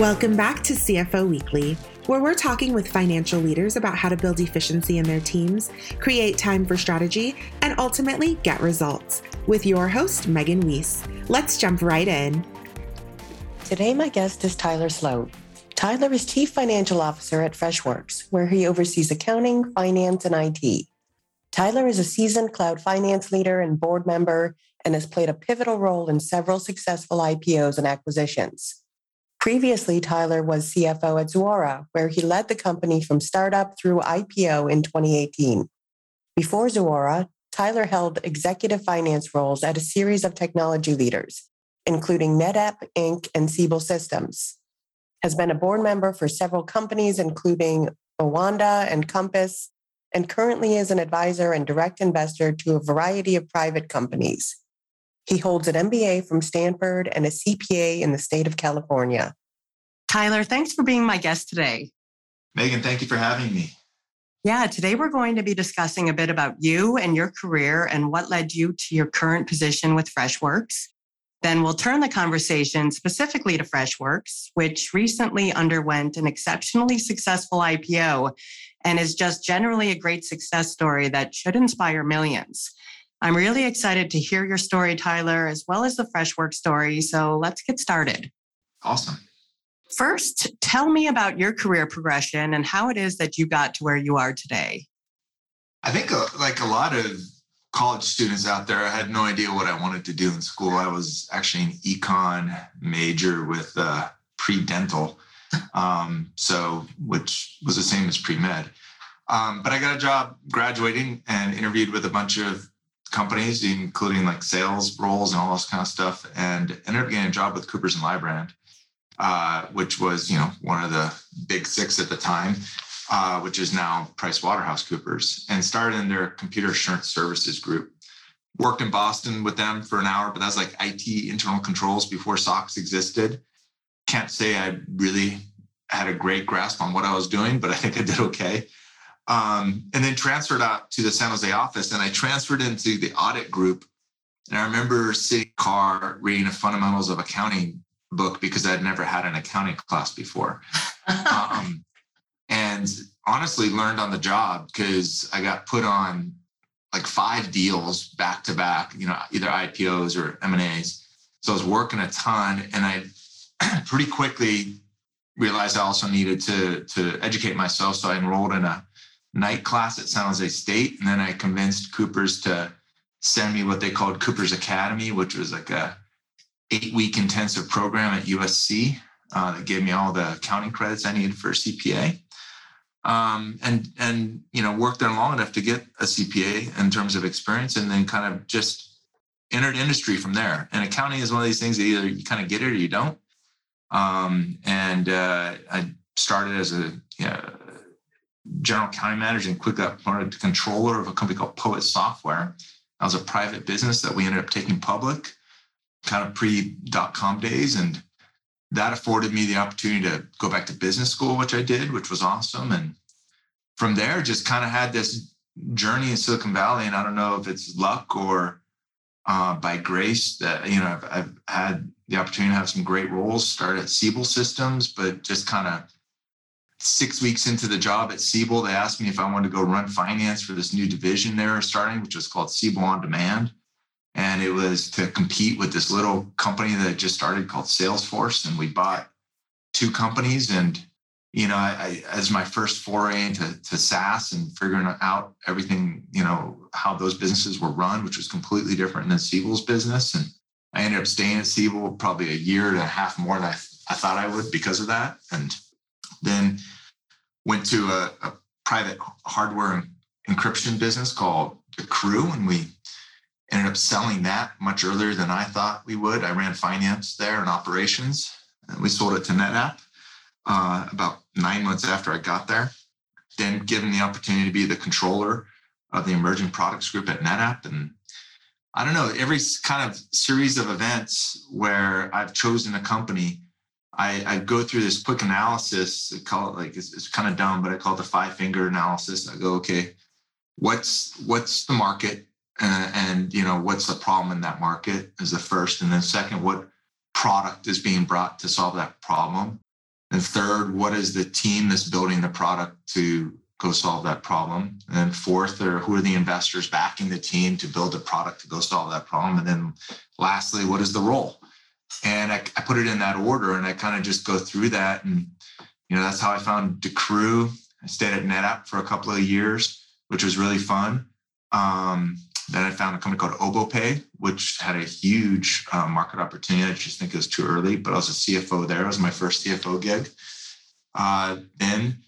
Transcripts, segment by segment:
Welcome back to CFO Weekly, where we're talking with financial leaders about how to build efficiency in their teams, create time for strategy, and ultimately get results. With your host, Megan Weiss. Let's jump right in. Today, my guest is Tyler Sloat. Tyler is Chief Financial Officer at Freshworks, where he oversees accounting, finance, and IT. Tyler is a seasoned cloud finance leader and board member and has played a pivotal role in several successful IPOs and acquisitions. Previously, Tyler was CFO at Zuora, where he led the company from startup through IPO in 2018. Before Zuora, Tyler held executive finance roles at a series of technology leaders, including NetApp Inc. and Siebel Systems. Has been a board member for several companies, including Owanda and Compass, and currently is an advisor and direct investor to a variety of private companies. He holds an MBA from Stanford and a CPA in the state of California. Tyler, thanks for being my guest today. Megan, thank you for having me. Yeah, today we're going to be discussing a bit about you and your career and what led you to your current position with Freshworks. Then we'll turn the conversation specifically to Freshworks, which recently underwent an exceptionally successful IPO and is just generally a great success story that should inspire millions. I'm really excited to hear your story, Tyler, as well as the Freshworks story. So let's get started. Awesome. First, tell me about your career progression and how it is that you got to where you are today. I think, uh, like a lot of college students out there, I had no idea what I wanted to do in school. I was actually an econ major with uh, pre dental, um, so which was the same as pre med. Um, but I got a job graduating and interviewed with a bunch of companies, including like sales roles and all this kind of stuff, and ended up getting a job with Coopers and Lybrand, uh, which was you know one of the big six at the time, uh, which is now Price Waterhouse Coopers, and started in their computer assurance services group. Worked in Boston with them for an hour, but that's like IT internal controls before SOX existed. Can't say I really had a great grasp on what I was doing, but I think I did okay. Um, and then transferred out to the San Jose office. And I transferred into the audit group. And I remember sitting car reading the fundamentals of accounting book because I'd never had an accounting class before. um, and honestly learned on the job because I got put on like five deals back to back, you know, either IPOs or M&As. So I was working a ton and I pretty quickly realized I also needed to, to educate myself. So I enrolled in a night class at San Jose State. And then I convinced Coopers to send me what they called Cooper's Academy, which was like a eight week intensive program at USC uh, that gave me all the accounting credits I needed for a CPA. Um, and and you know worked there long enough to get a CPA in terms of experience, and then kind of just entered industry from there. And accounting is one of these things that either you kind of get it or you don't. Um, and uh, I started as a you know, general county manager and quickly got promoted to controller of a company called Poet Software. That was a private business that we ended up taking public, kind of pre dot com days. And that afforded me the opportunity to go back to business school, which I did, which was awesome. And from there, just kind of had this journey in Silicon Valley. And I don't know if it's luck or uh, by grace that, you know, I've, I've had the opportunity to have some great roles, start at Siebel Systems, but just kind of six weeks into the job at Siebel, they asked me if I wanted to go run finance for this new division they were starting, which was called Siebel On Demand. And it was to compete with this little company that just started called Salesforce. And we bought two companies. And, you know, I, I, as my first foray into to SaaS and figuring out everything, you know, how those businesses were run, which was completely different than Siebel's business. And I ended up staying at Siebel probably a year and a half more than I, I thought I would because of that. And then went to a, a private hardware encryption business called Decru, and we ended up selling that much earlier than I thought we would. I ran finance there and operations, and we sold it to NetApp uh, about nine months after I got there. Then given the opportunity to be the controller of the emerging products group at NetApp, and I don't know every kind of series of events where I've chosen a company I, I go through this quick analysis. I call it like it's, it's kind of dumb, but I call it the five finger analysis. I go, okay, what's what's the market, uh, and you know what's the problem in that market is the first, and then second, what product is being brought to solve that problem, And third, what is the team that's building the product to go solve that problem? And then fourth, or who are the investors backing the team to build the product to go solve that problem? And then lastly, what is the role? And I, I put it in that order and I kind of just go through that. And, you know, that's how I found Decru. I stayed at NetApp for a couple of years, which was really fun. Um, then I found a company called OboPay, which had a huge uh, market opportunity. I just think it was too early, but I was a CFO there. It was my first CFO gig. Uh, then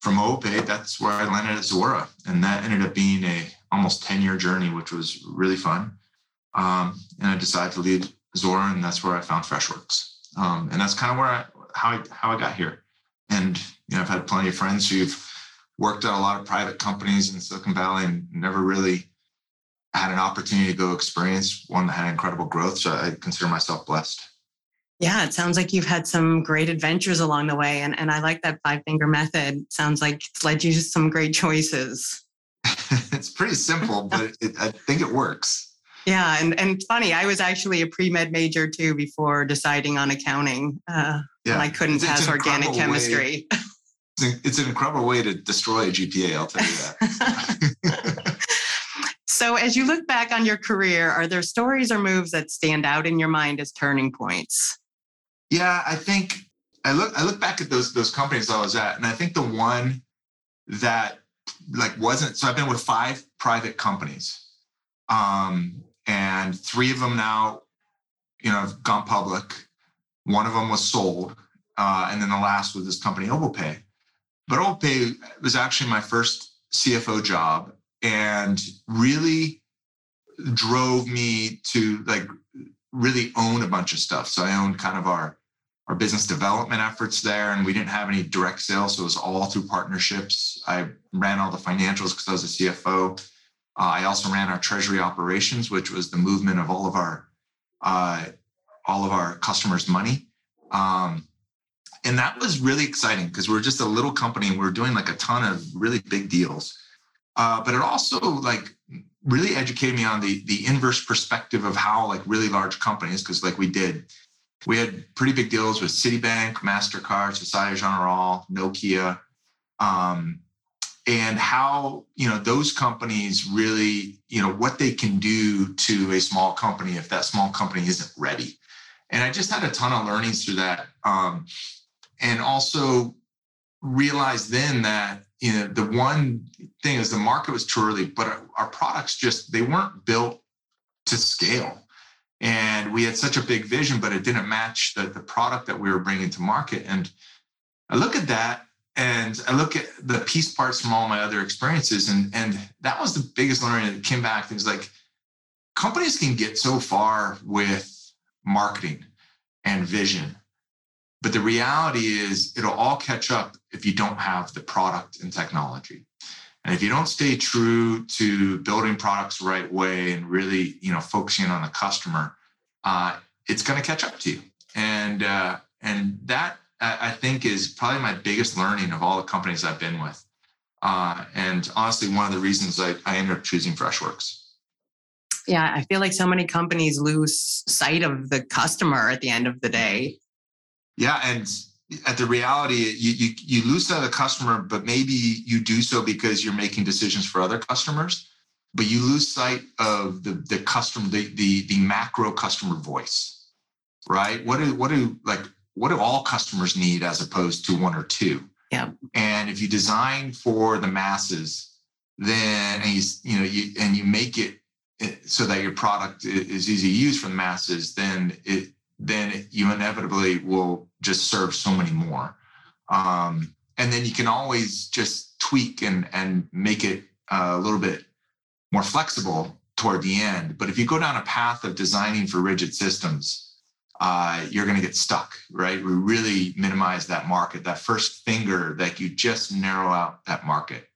from OboPay, that's where I landed at Zuora, and that ended up being a almost 10 year journey, which was really fun. Um, and I decided to leave Zuora, and that's where I found Freshworks. Um, and that's kind of where I how I how I got here. And you know, I've had plenty of friends who've worked at a lot of private companies in Silicon Valley and never really had an opportunity to go experience one that had incredible growth. So I consider myself blessed. Yeah, it sounds like you've had some great adventures along the way. And, and I like that five finger method. Sounds like it's led you to some great choices. it's pretty simple, but it, I think it works. Yeah, and, and funny, I was actually a pre med major too before deciding on accounting. Uh, yeah. I couldn't it's, pass it's organic chemistry. Way, it's an incredible way to destroy a GPA, I'll tell you that. So, as you look back on your career, are there stories or moves that stand out in your mind as turning points? Yeah, I think I look I look back at those those companies I was at, and I think the one that like wasn't so I've been with five private companies, um, and three of them now, you know, have gone public. One of them was sold, uh, and then the last was this company OboPay. But OboPay was actually my first CFO job, and really drove me to like really own a bunch of stuff. So I owned kind of our our business development efforts there, and we didn't have any direct sales, so it was all through partnerships. I ran all the financials because I was a CFO. Uh, I also ran our treasury operations, which was the movement of all of our uh, all of our customers' money. Um, and that was really exciting because we are just a little company and we are doing like a ton of really big deals. Uh, but it also like really educated me on the the inverse perspective of how like really large companies, because like we did, we had pretty big deals with Citibank, Mastercard, Societe Generale, Nokia, um, and how you know those companies really you know what they can do to a small company if that small company isn't ready. And I just had a ton of learnings through that, um, and also realized then that you know the one thing is the market was too early but our, our, products just they weren't built to scale and we had such a big vision but it didn't match the, the product that we were bringing to market and i look at that and i look at the piece parts from all my other experiences and and that was the biggest learning that came back things like companies can get so far with marketing and vision but the reality is, it'll all catch up if you don't have the product and technology. And if you don't stay true to building products the right way and really, you know, focusing on the customer, uh, it's going to catch up to you. And uh, and that I think is probably my biggest learning of all the companies I've been with. Uh, and honestly, one of the reasons I, I ended up choosing Freshworks. Yeah, I feel like so many companies lose sight of the customer at the end of the day. Yeah, and at the reality, you, you you lose sight of the customer, but maybe you do so because you're making decisions for other customers, but you lose sight of the the customer, the the the macro customer voice, right? What do what do like what do all customers need as opposed to one or two? Yeah. And if you design for the masses, then and you you know you and you make it so that your product is easy to use for the masses, then it then you inevitably will just serve so many more. Um, and then you can always just tweak and and make it a little bit more flexible toward the end. But if you go down a path of designing for rigid systems, uh, you're going to get stuck, right? We really minimize that market, that first finger that you just narrow out that market.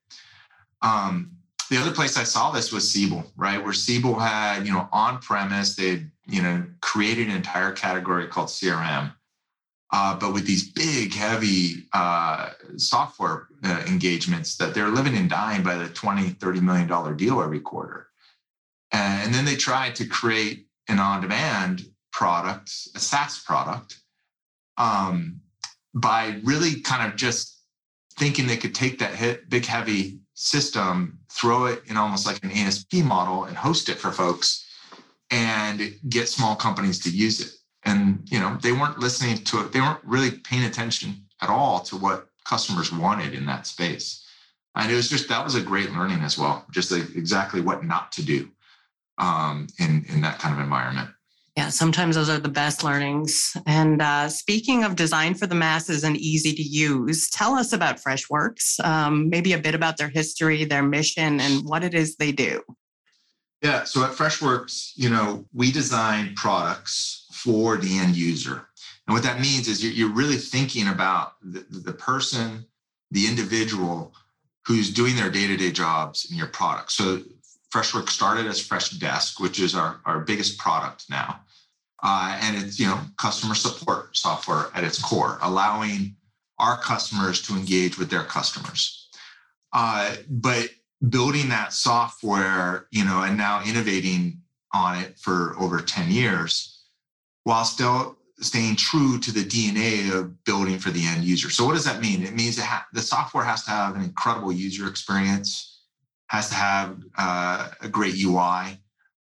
Um, the other place I saw this was Siebel, right? Where Siebel had, you know, on premise, they you know, created an entire category called CRM. Uh, but with these big, heavy uh, software uh, engagements that they're living and dying by the 20, 30 million dollar deal every quarter. And then they tried to create an on-demand product, a SaaS product. Um, by really kind of just thinking they could take that hit, big, heavy system, throw it in almost like an ASP model and host it for folks and get small companies to use it. And, you know, they weren't listening to it. They weren't really paying attention at all to what customers wanted in that space. And it was just, that was a great learning as well, just like exactly what not to do um, in, in that kind of environment. Yeah, sometimes those are the best learnings. And uh, speaking of design for the masses and easy to use, tell us about Freshworks, um, maybe a bit about their history, their mission, and what it is they do. Yeah, so at Freshworks, you know, we design products for the end user. And what that means is you're, really thinking about the, the person, the individual who's doing their day-to-day jobs in your product. So Freshworks started as Freshdesk, which is our, our biggest product now. Uh, and it's you know customer support software at its core, allowing our customers to engage with their customers. Uh, but building that software, you know, and now innovating on it for over 10 years, while still staying true to the DNA of building for the end user. So what does that mean? It means ha- the software has to have an incredible user experience, has to have uh, a great UI,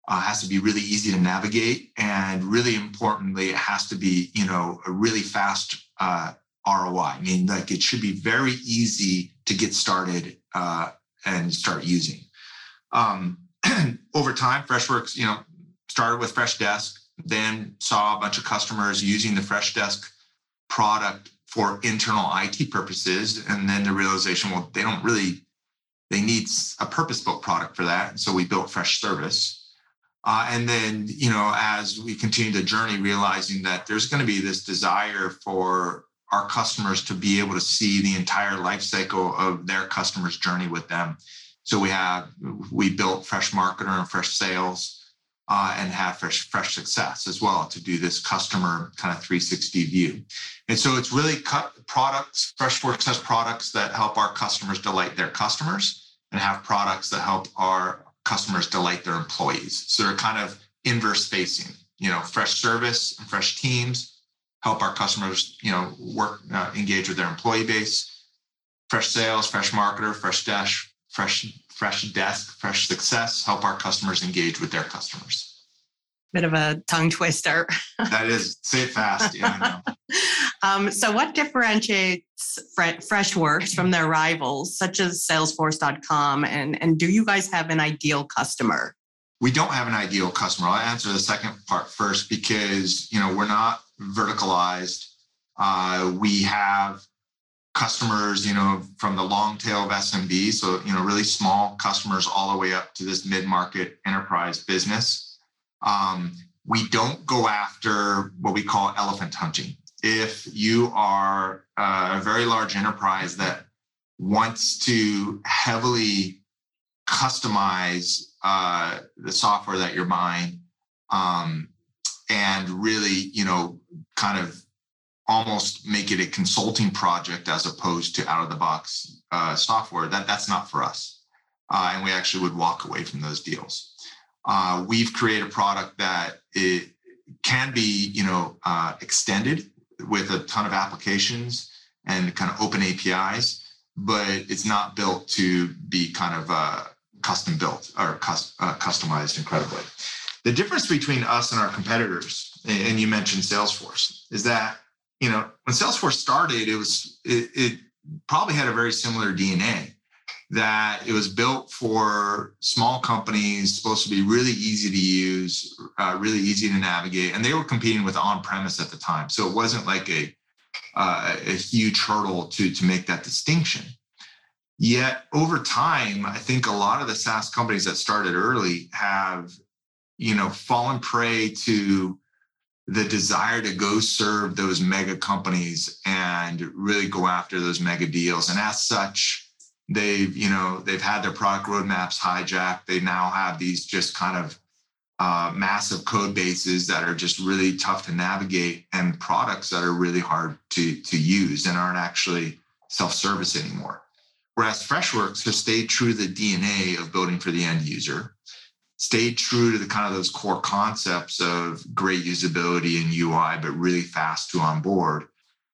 uh, has to be really easy to navigate, and really importantly, it has to be you know a really fast uh, ROI. I mean, like it should be very easy to get started uh, and start using. Um, over time, Freshworks, you know, started with Freshdesk, then saw a bunch of customers using the Freshdesk product for internal IT purposes, and then the realization, well, they don't really, they need a purpose-built product for that. So we built Freshservice, uh, and then, you know, as we continue the journey, realizing that there's going to be this desire for our customers to be able to see the entire life cycle of their customers' journey with them. So we have we built Fresh Marketer and Freshsales, uh, and have fresh Fresh Success as well to do this customer kind of 360 view. And so it's really cut products. Freshworks has products that help our customers delight their customers, and have products that help our customers delight their employees. So they're kind of inverse facing. You know, fresh service and fresh teams help our customers, you know, work uh, engage with their employee base. Fresh sales, fresh marketer, fresh dash, fresh fresh desk, fresh success help our customers engage with their customers. Bit of a tongue twister. that is, say it fast. Yeah, um, so, what differentiates Freshworks from their rivals, such as Salesforce.com? And, and do you guys have an ideal customer? We don't have an ideal customer. I'll answer the second part first because you know we're not verticalized. Uh, we have customers, you know, from the long tail of SMB, so you know, really small customers all the way up to this mid-market enterprise business. Um, we don't go after what we call elephant hunting. If you are a very large enterprise that wants to heavily customize uh, the software that you're buying um, and really, you know, kind of almost make it a consulting project as opposed to out of the box uh, software that that's not for us uh, and we actually would walk away from those deals uh, we've created a product that it can be you know uh, extended with a ton of applications and kind of open apis but it's not built to be kind of uh, custom built or cus- uh, customized incredibly. The difference between us and our competitors and you mentioned salesforce is that you know, when Salesforce started, it was it, it probably had a very similar DNA that it was built for small companies, supposed to be really easy to use, uh, really easy to navigate, and they were competing with on-premise at the time. So it wasn't like a uh, a huge hurdle to to make that distinction. Yet over time, I think a lot of the SaaS companies that started early have, you know, fallen prey to the desire to go serve those mega companies and really go after those mega deals. And as such, they've, you know, they've had their product roadmaps hijacked. They now have these just kind of uh, massive code bases that are just really tough to navigate and products that are really hard to, to use and aren't actually self-service anymore. Whereas Freshworks has stayed true to the DNA of building for the end user stayed true to the kind of those core concepts of great usability and UI, but really fast to onboard.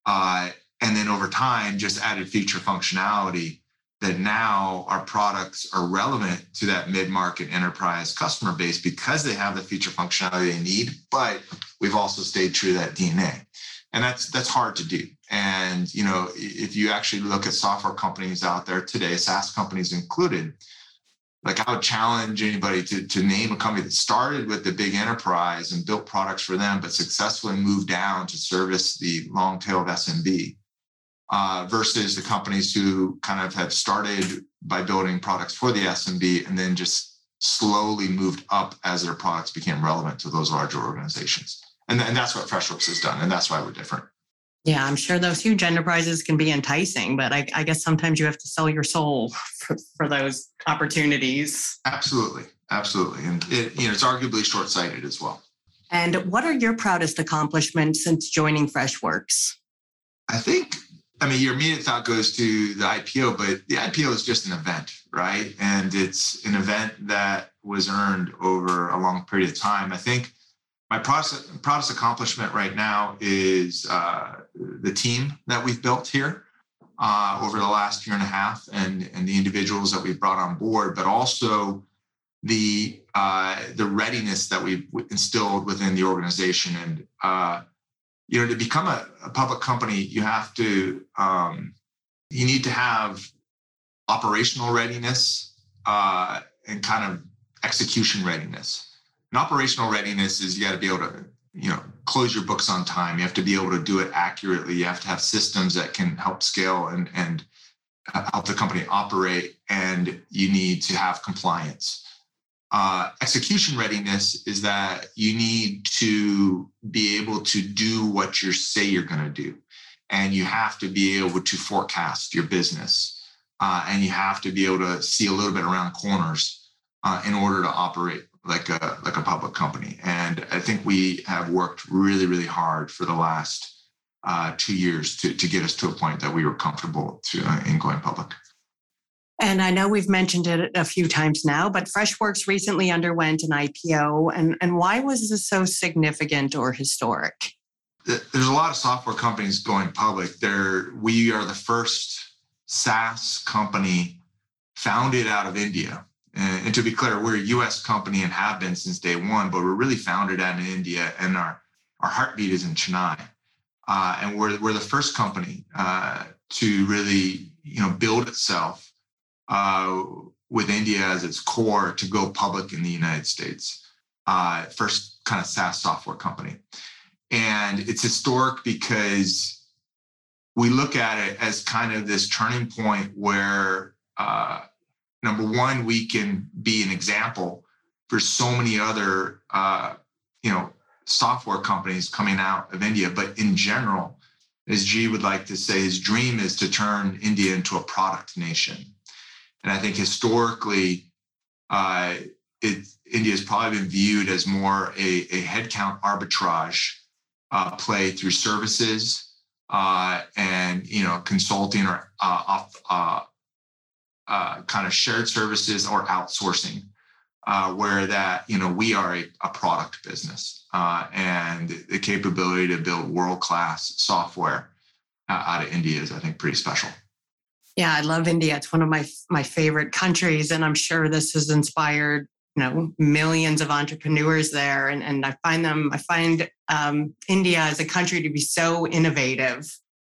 Uh, and then over time just added feature functionality that now our products are relevant to that mid-market enterprise customer base because they have the feature functionality they need but we've also stayed true to that dna and that's that's hard to do. And you know if you actually look at software companies out there today saas companies included like I would challenge anybody to, to name a company that started with the big enterprise and built products for them, but successfully moved down to service the long tail of SMB uh, versus the companies who kind of have started by building products for the SMB and then just slowly moved up as their products became relevant to those larger organizations. And, and that's what Freshworks has done. And that's why we're different. Yeah, I'm sure those huge enterprises can be enticing, but I, I guess sometimes you have to sell your soul for, for those opportunities. Absolutely, absolutely, and it, you know it's arguably short-sighted as well. And what are your proudest accomplishments since joining Freshworks? I think, I mean, your immediate thought goes to the IPO, but the IPO is just an event, right? And it's an event that was earned over a long period of time. I think my proudest, proudest accomplishment right now is uh, the team that we've built here uh, over the last year and a half and, and the individuals that we've brought on board, but also the uh, the readiness that we've instilled within the organization. And uh, you know, to become a, a, public company, you have to um, you need to have operational readiness uh, and kind of execution readiness. And operational readiness is you got to be able to you know close your books on time. You have to be able to do it accurately. You have to have systems that can help scale and and help the company operate and you need to have compliance uh, execution readiness is that you need to be able to do what you say you're going to do and you have to be able to forecast your business uh, and you have to be able to see a little bit around corners uh, in order to operate like a like a public company. And I think we have worked really, really hard for the last uh, two years to to get us to a point that we were comfortable to uh, in going public. And I know we've mentioned it a few times now, but Freshworks recently underwent an IPO. And, and why was this so significant or historic? There's a lot of software companies going public. There, we are the first SaaS company founded out of India and, and, to be clear, we're a US company and have been since day one, but we're really founded out in India and our, our heartbeat is in Chennai. Uh, and we're, we're the first company uh, to really you know, build itself uh, with India as its core to go public in the United States. Uh, first kind of SaaS software company. And it's historic because we look at it as kind of this turning point where uh, number one, we can be an example for so many other, uh, you know, software companies coming out of India. But in general, as G would like to say, his dream is to turn India into a product nation. And I think historically, uh, it, India has probably been viewed as more a, a headcount arbitrage uh, play through services uh, and you know consulting or uh, off, uh, uh, kind of shared services or outsourcing, where that you know we are a, a product business and the capability to build world class software out of India is I think pretty special. Yeah, I love India. It's one of my my favorite countries, and I'm sure this has inspired you know millions of entrepreneurs there. And and I find them I find um, India as a country to be so innovative.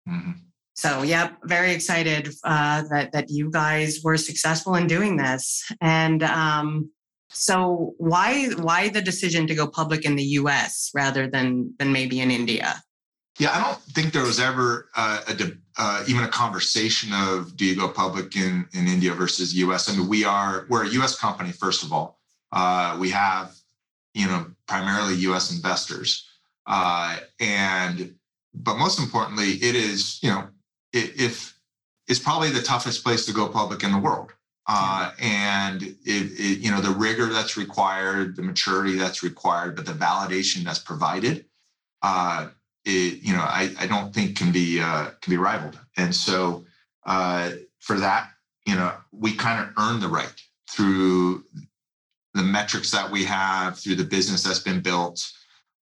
Mm-hmm. So, yep, very excited uh, that that you guys were successful in doing this. And um, so, why why the decision to go public in the U.S. rather than than maybe in India? Yeah, I don't think there was ever uh, a uh, even a conversation of do you go public in in India versus U.S. I mean, we are we're a U.S. company first of all. Uh, we have you know primarily U.S. investors, uh, and but most importantly, it is you know if it's probably the toughest place to go public in the world. Uh, and it, it, you know the rigor that's required, the maturity that's required, but the validation that's provided, uh, it, you know, I, I don't think can be uh, can be rivaled. And so uh, for that, you know, we kind of earned the right through the metrics that we have, through the business that's been built,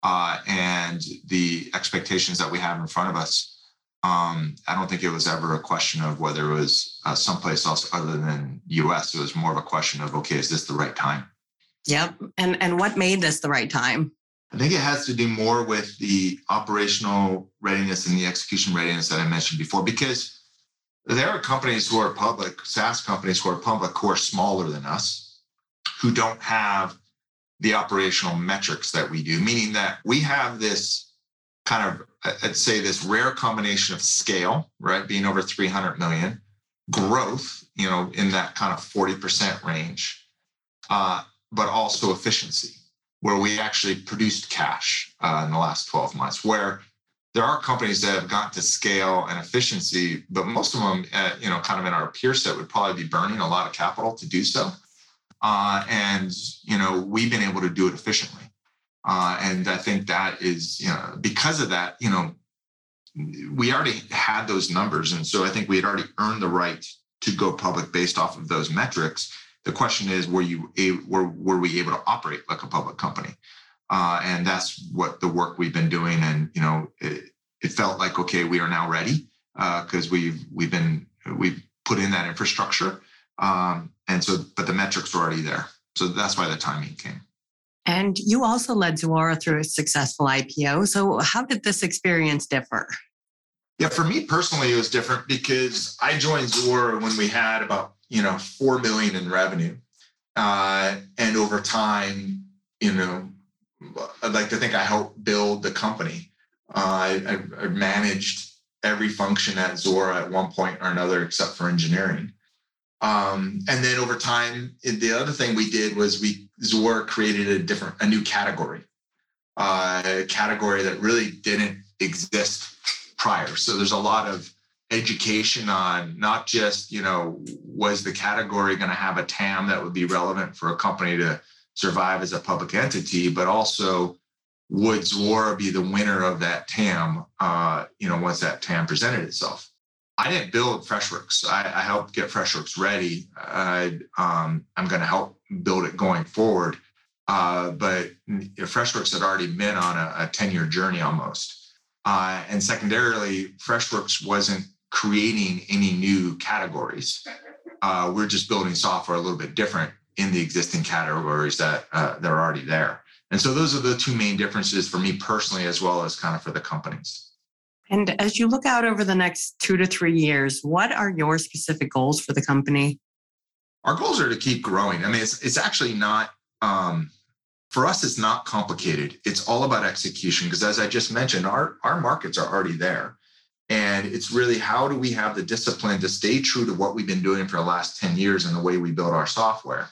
uh, and the expectations that we have in front of us Um, I don't think it was ever a question of whether it was uh, someplace else other than U.S. It was more of a question of, okay, is this the right time? Yep. And and what made this the right time? I think it has to do more with the operational readiness and the execution readiness that I mentioned before, because there are companies who are public, SaaS companies who are public, who are smaller than us, who don't have the operational metrics that we do, meaning that we have this kind of, I'd say, this rare combination of scale, right? Being over 300 million, growth, you know, in that kind of 40% range, uh, but also efficiency where we actually produced cash uh, in the last 12 months, where there are companies that have gotten to scale and efficiency, but most of them, uh, you know, kind of in our peer set would probably be burning a lot of capital to do so. Uh, and, you know, we've been able to do it efficiently. Uh, and I think that is, you know, because of that, you know, we already had those numbers. And so I think we had already earned the right to go public based off of those metrics. The question is, were you were were we able to operate like a public company? Uh, and that's what the work we've been doing. And you know, it, it felt like okay, we are now ready because uh, we've we've been we've put in that infrastructure. Um, and so, but the metrics were already there. So that's why the timing came. And you also led Zuora through a successful IPO. So how did this experience differ? Yeah, for me personally, it was different because I joined Zuora when we had about you know, four million in revenue. Uh, and over time, you know, I'd like to think I helped build the company. Uh, I, I, managed every function at Zuora at one point or another, except for engineering. Um, and then over time, the other thing we did was we Zuora created a different, a new category, uh, a category that really didn't exist prior. So there's a lot of education on not just you know was the category going to have a tam that would be relevant for a company to survive as a public entity but also would Zuora be the winner of that tam uh, you know once that tam presented itself? I didn't build freshworks. I, I helped get freshworks ready. I, um, i'm going to help build it going forward. Uh, but freshworks had already been on a, a 10 year journey almost. Uh, and secondarily, Freshworks wasn't creating any new categories. Uh, we're just building software a little bit different in the existing categories that uh, that are already there. And so those are the two main differences for me personally, as well as kind of for the companies. And as you look out over the next two to three years, what are your specific goals for the company? Our goals are to keep growing. I mean, it's it's actually not um, for us. It's not complicated. It's all about execution because, as I just mentioned, our our markets are already there. And it's really how do we have the discipline to stay true to what we've been doing for the last 10 years and the way we build our software,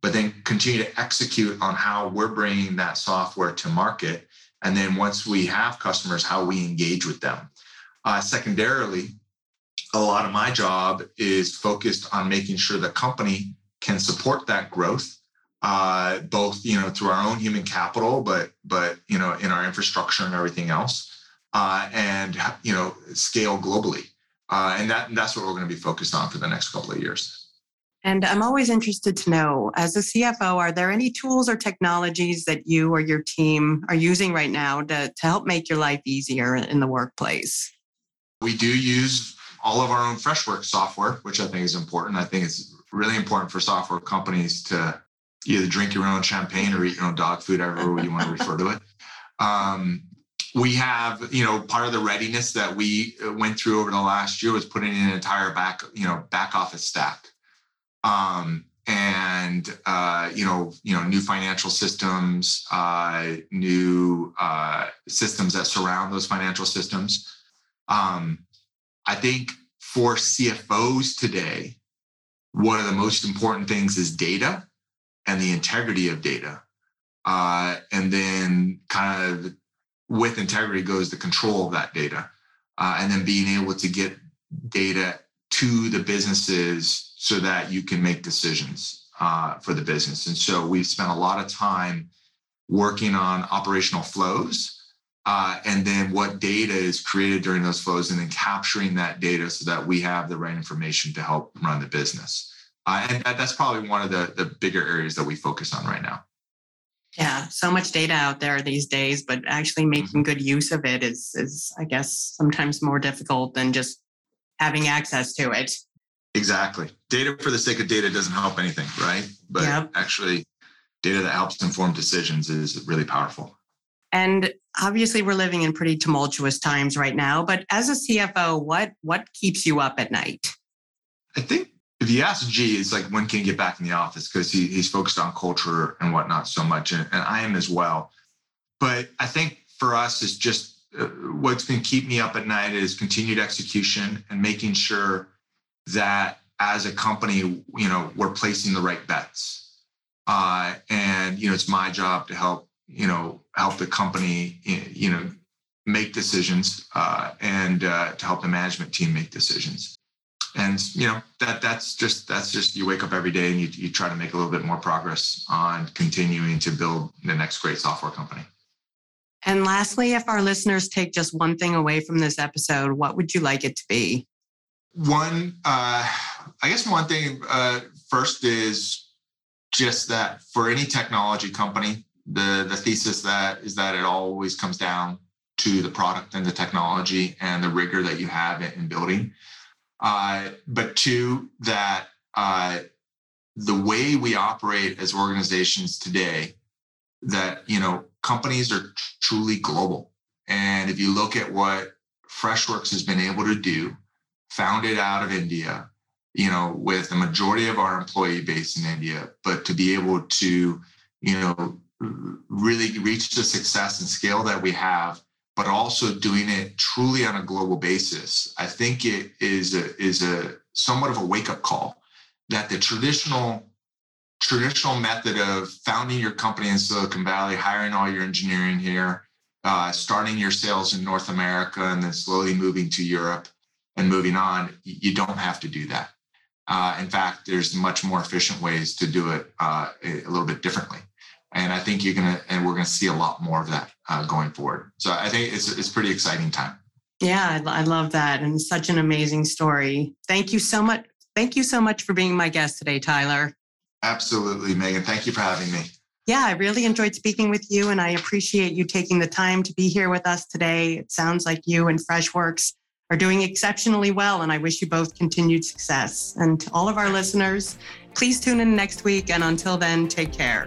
but then continue to execute on how we're bringing that software to market. And then once we have customers, how we engage with them. Uh, secondarily, a lot of my job is focused on making sure the company can support that growth uh, both you know through our own human capital but but you know in our infrastructure and everything else uh, and you know scale globally. Uh, and that that's what we're going to be focused on for the next couple of years. And I'm always interested to know, as a CFO, are there any tools or technologies that you or your team are using right now to, to help make your life easier in the workplace? We do use all of our own Freshworks software, which I think is important. I think it's really important for software companies to either drink your own champagne or eat your own dog food, however you want to refer to it. Um, we have you know part of the readiness that we uh, went through over the last year was putting in an entire back you know back office stack. Um, and uh, you know you know new financial systems uh, new uh, systems that surround those financial systems. Um, i think for cfos today one of the most important things is data and the integrity of data. Uh, and then kind of with integrity goes the control of that data uh, and then being able to get data to the businesses so that you can make decisions uh, for the business. And so we've spent a lot of time working on operational flows uh, and then what data is created during those flows and then capturing that data so that we have the right information to help run the business. Uh, and that, that's probably one of the, the bigger areas that we focus on right now Yeah, so much data out there these days, but actually Mm-hmm. making good use of it is is I guess sometimes more difficult than just having access to it. Exactly. Data for the sake of data doesn't help anything, right? But Yep. actually, data that helps inform decisions is really powerful. And obviously we're living in pretty tumultuous times right now, but as a CFO, what what keeps you up at night? I think if you ask G, it's like when can he get back in the office because he, he's focused on culture and whatnot so much, and, and I am as well. But I think for us, is just uh, what's going to keep me up at night is continued execution and making sure that as a company, you know, we're placing the right bets. Uh, and you know, it's my job to help, you know, help the company, you know, make decisions uh, and uh, to help the management team make decisions and you know that that's just that's just you wake up every day and you, you try to make a little bit more progress on continuing to build the next great software company And lastly, if our listeners take just one thing away from this episode, what would you like it to be? one uh, i guess one thing uh, first is just that for any technology company the the thesis that is that it always comes down to the product and the technology and the rigor that you have in building uh, but two that uh, the way we operate as organizations today that you know companies are truly global. And if you look at what freshworks has been able to do founded out of india you know with the majority of our employee base in india but to be able to you know really reach the success and scale that we have but also doing it truly on a global basis i think it is a, is a somewhat of a wake up call that the traditional traditional method of founding your company in Silicon Valley, hiring all your engineering here, uh, starting your sales in North America, and then slowly moving to Europe and moving on, you don't have to do that. Uh, in fact, there's much more efficient ways to do it uh, a little bit differently. And I think you're gonna, and we're gonna see a lot more of that uh, going forward. So I think it's it's pretty exciting time. Yeah, I, I love that, and such an amazing story. Thank you so much. Thank you so much for being my guest today, Tyler. Absolutely, Megan. Thank you for having me. Yeah, I really enjoyed speaking with you, and I appreciate you taking the time to be here with us today. It sounds like you and Freshworks are doing exceptionally well, and I wish you both continued success. And to all of our listeners, please tune in next week. And until then, take care.